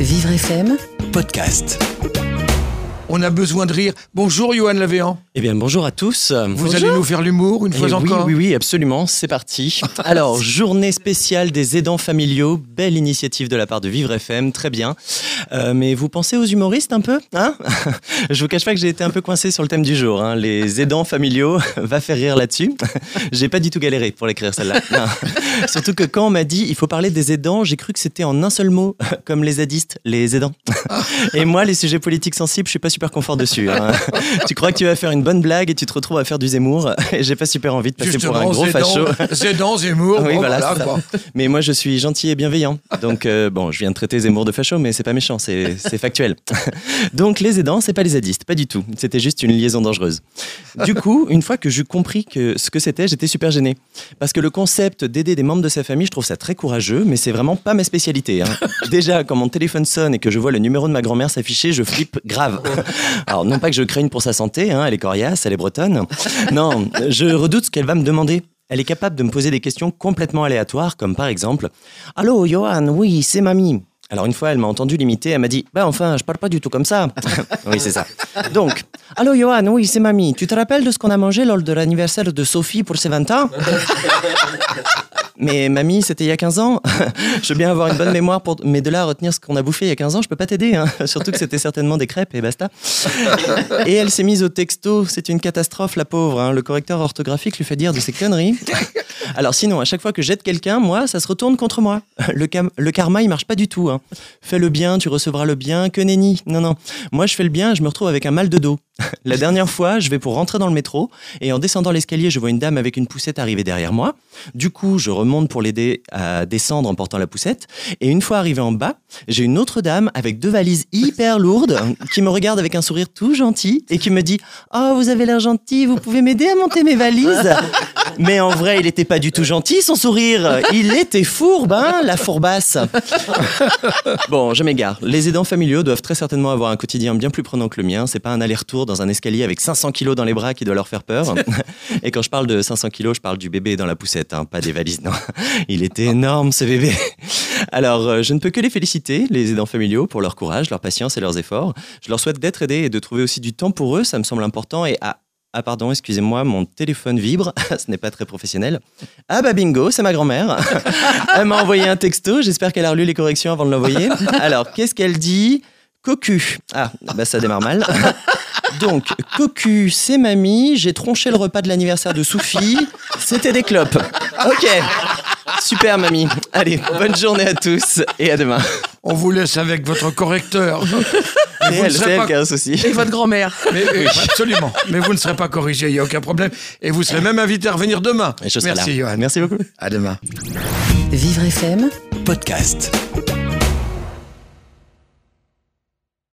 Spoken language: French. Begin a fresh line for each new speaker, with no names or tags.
Vivre FM,
podcast.
On a besoin de rire. Bonjour Johan Lavéan.
Eh bien, bonjour à tous.
Vous allez nous faire l'humour une
Eh
fois
oui,
encore
oui, oui, absolument, c'est parti. Alors, journée spéciale des aidants familiaux, belle initiative de la part de Vivre FM, très bien. Euh, mais vous pensez aux humoristes un peu hein Je vous cache pas que j'ai été un peu coincé sur le thème du jour. hein. Les aidants familiaux, va faire rire là-dessus. J'ai pas du tout galéré pour l'écrire celle-là. Surtout que quand on m'a dit il faut parler des aidants, j'ai cru que c'était en un seul mot, comme les zadistes, les aidants. Et moi, les sujets politiques sensibles, je suis pas super confort dessus. hein. Tu crois que tu vas faire une bonne blague et tu te retrouves à faire du Zemmour. Et j'ai pas super envie de passer pour un gros facho.
Zédan, Zemmour,
Oui,
bon,
voilà, c'est. Mais moi, je suis gentil et bienveillant. Donc, euh, bon, je viens de traiter Zemmour de facho, mais c'est pas méchant, c'est c'est factuel. Donc, les aidants, c'est pas les zadistes, pas du tout. C'était juste une liaison dangereuse. Du coup, une fois que j'ai compris que ce que c'était, j'étais super gêné. Parce que le concept d'aider des membres de sa famille, je trouve ça très courageux, mais c'est vraiment pas ma spécialité. hein. Déjà, quand mon téléphone sonne et que je vois le numéro de ma grand-mère s'afficher, je flippe grave. Alors, non pas que je craigne pour sa santé, hein, elle est coriace, elle est bretonne. Non, je redoute ce qu'elle va me demander. Elle est capable de me poser des questions complètement aléatoires, comme par exemple Allô, Johan, oui, c'est mamie. Alors une fois, elle m'a entendu l'imiter, elle m'a dit Bah enfin, je parle pas du tout comme ça. oui, c'est ça. Donc, Allô, Johan, oui, c'est mamie. Tu te rappelles de ce qu'on a mangé lors de l'anniversaire de Sophie pour ses 20 ans? Mais mamie, c'était il y a 15 ans. je veux bien avoir une bonne mémoire, pour... mais de là à retenir ce qu'on a bouffé il y a 15 ans, je peux pas t'aider. hein. Surtout que c'était certainement des crêpes et basta. Et elle s'est mise au texto. C'est une catastrophe, la pauvre. hein. Le correcteur orthographique lui fait dire de ces conneries. Alors sinon, à chaque fois que j'aide quelqu'un, moi, ça se retourne contre moi. Le karma, il marche pas du tout. hein. Fais le bien, tu recevras le bien. Que nenni. Non, non. Moi, je fais le bien, je me retrouve avec un mal de dos. La dernière fois, je vais pour rentrer dans le métro et en descendant l'escalier, je vois une dame avec une poussette arriver derrière moi. Du coup, je remonte pour l'aider à descendre en portant la poussette. Et une fois arrivé en bas, j'ai une autre dame avec deux valises hyper lourdes qui me regarde avec un sourire tout gentil et qui me dit Oh, vous avez l'air gentil, vous pouvez m'aider à monter mes valises Mais en vrai, il était pas du tout gentil, son sourire. Il était fourbe, hein, la fourbasse. Bon, je m'égare. Les aidants familiaux doivent très certainement avoir un quotidien bien plus prenant que le mien. C'est pas un aller-retour dans un escalier avec 500 kilos dans les bras qui doit leur faire peur. Et quand je parle de 500 kilos, je parle du bébé dans la poussette, hein, pas des valises, non. Il était énorme, ce bébé. Alors, euh, je ne peux que les féliciter, les aidants familiaux, pour leur courage, leur patience et leurs efforts. Je leur souhaite d'être aidés et de trouver aussi du temps pour eux, ça me semble important. Et ah, ah pardon, excusez-moi, mon téléphone vibre, ce n'est pas très professionnel. Ah bah bingo, c'est ma grand-mère. Elle m'a envoyé un texto, j'espère qu'elle a relu les corrections avant de l'envoyer. Alors, qu'est-ce qu'elle dit? Cocu. Ah, bah ça démarre mal. Donc, Cocu, c'est mamie, j'ai tronché le repas de l'anniversaire de Sophie, c'était des clopes. Ok, super mamie. Allez, bonne journée à tous et à demain.
On vous laisse avec votre correcteur. Vous ne
elle,
serez
c'est elle
pas-
qui a un souci.
et votre grand-mère.
Mais, oui, absolument. Mais vous ne serez pas corrigé, il n'y a aucun problème. Et vous serez même invité à revenir demain.
Et je serai
Merci,
là.
Johan.
Merci beaucoup.
À demain.
Vivre FM,
Podcast.